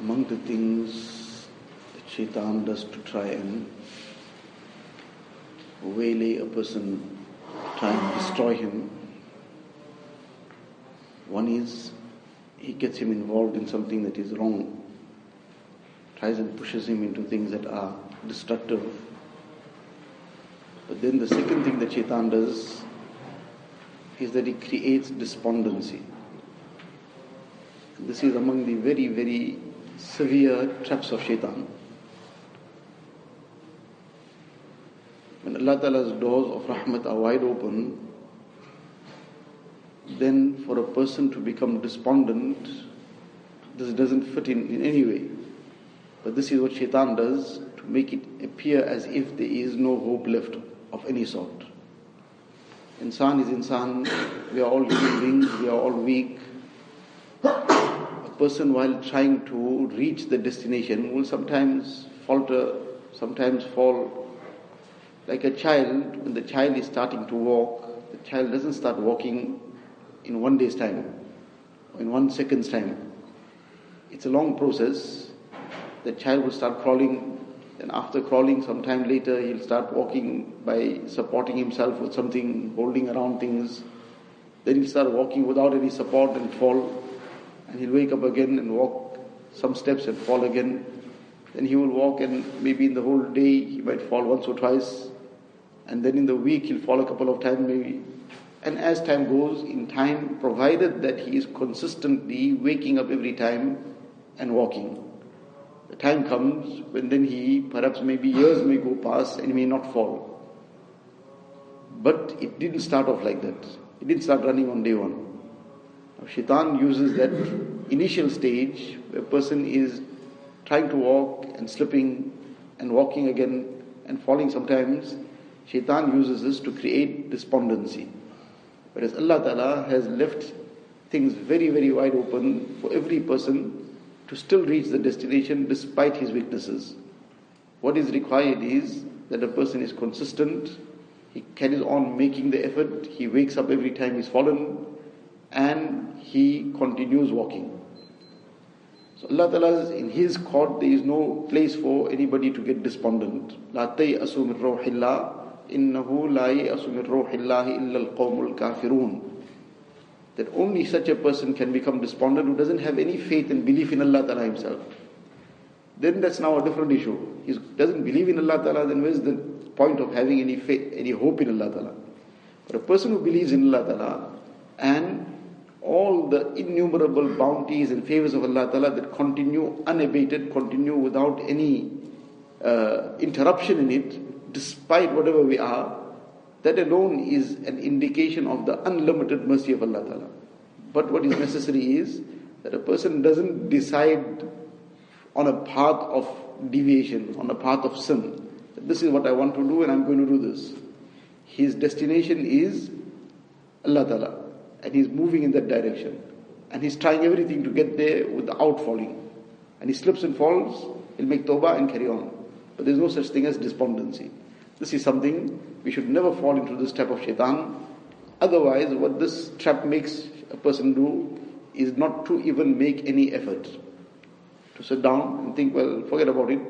among the things that shaitan does to try and waylay a person, try and destroy him, one is he gets him involved in something that is wrong, tries and pushes him into things that are destructive. But then the second thing that shaitan does is that he creates despondency. This is among the very, very severe traps of shaitan. When Allah Ta'ala's doors of rahmat are wide open, then for a person to become despondent, this doesn't fit in in any way. But this is what shaitan does to make it appear as if there is no hope left of any sort. Insan is insan, we are all human beings, we are all weak. Person while trying to reach the destination will sometimes falter, sometimes fall. Like a child, when the child is starting to walk, the child doesn't start walking in one day's time, in one second's time. It's a long process. The child will start crawling, and after crawling, sometime later, he'll start walking by supporting himself with something, holding around things. Then he'll start walking without any support and fall. And he'll wake up again and walk some steps and fall again. Then he will walk and maybe in the whole day he might fall once or twice. And then in the week he'll fall a couple of times maybe. And as time goes, in time, provided that he is consistently waking up every time and walking, the time comes when then he, perhaps maybe years may go past and he may not fall. But it didn't start off like that. It didn't start running on day one. Shaitan uses that initial stage where a person is trying to walk and slipping and walking again and falling sometimes. Shaitan uses this to create despondency. Whereas Allah Ta'ala has left things very, very wide open for every person to still reach the destination despite his weaknesses. What is required is that a person is consistent, he carries on making the effort, he wakes up every time he's fallen, and he continues walking. So Allah Ta'ala in His court there is no place for anybody to get despondent. لا تيأسوا من روح الله إنه لا يأس من روح الله إلا القوم الكافرون that only such a person can become despondent who doesn't have any faith and belief in Allah Ta'ala himself. Then that's now a different issue. He doesn't believe in Allah Ta'ala, then where's the point of having any faith, any hope in Allah Ta'ala? But a person who believes in Allah Ta'ala and all the innumerable bounties and favors of Allah Ta'ala that continue unabated, continue without any uh, interruption in it, despite whatever we are, that alone is an indication of the unlimited mercy of Allah Ta'ala. But what is necessary is that a person doesn't decide on a path of deviation, on a path of sin. This is what I want to do and I'm going to do this. His destination is Allah Ta'ala and he's moving in that direction. And he's trying everything to get there without falling. And he slips and falls, he'll make tawbah and carry on. But there's no such thing as despondency. This is something we should never fall into this trap of shaitan. Otherwise, what this trap makes a person do is not to even make any effort. To sit down and think, well, forget about it.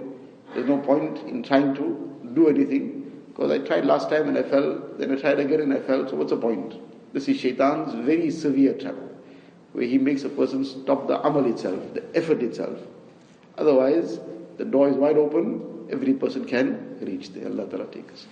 There's no point in trying to do anything. Because I tried last time and I fell, then I tried again and I fell, so what's the point? This is shaitan's very severe trap, where he makes a person stop the amal itself, the effort itself. Otherwise, the door is wide open, every person can reach there. Allah Ta'ala take us.